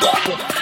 Fuck.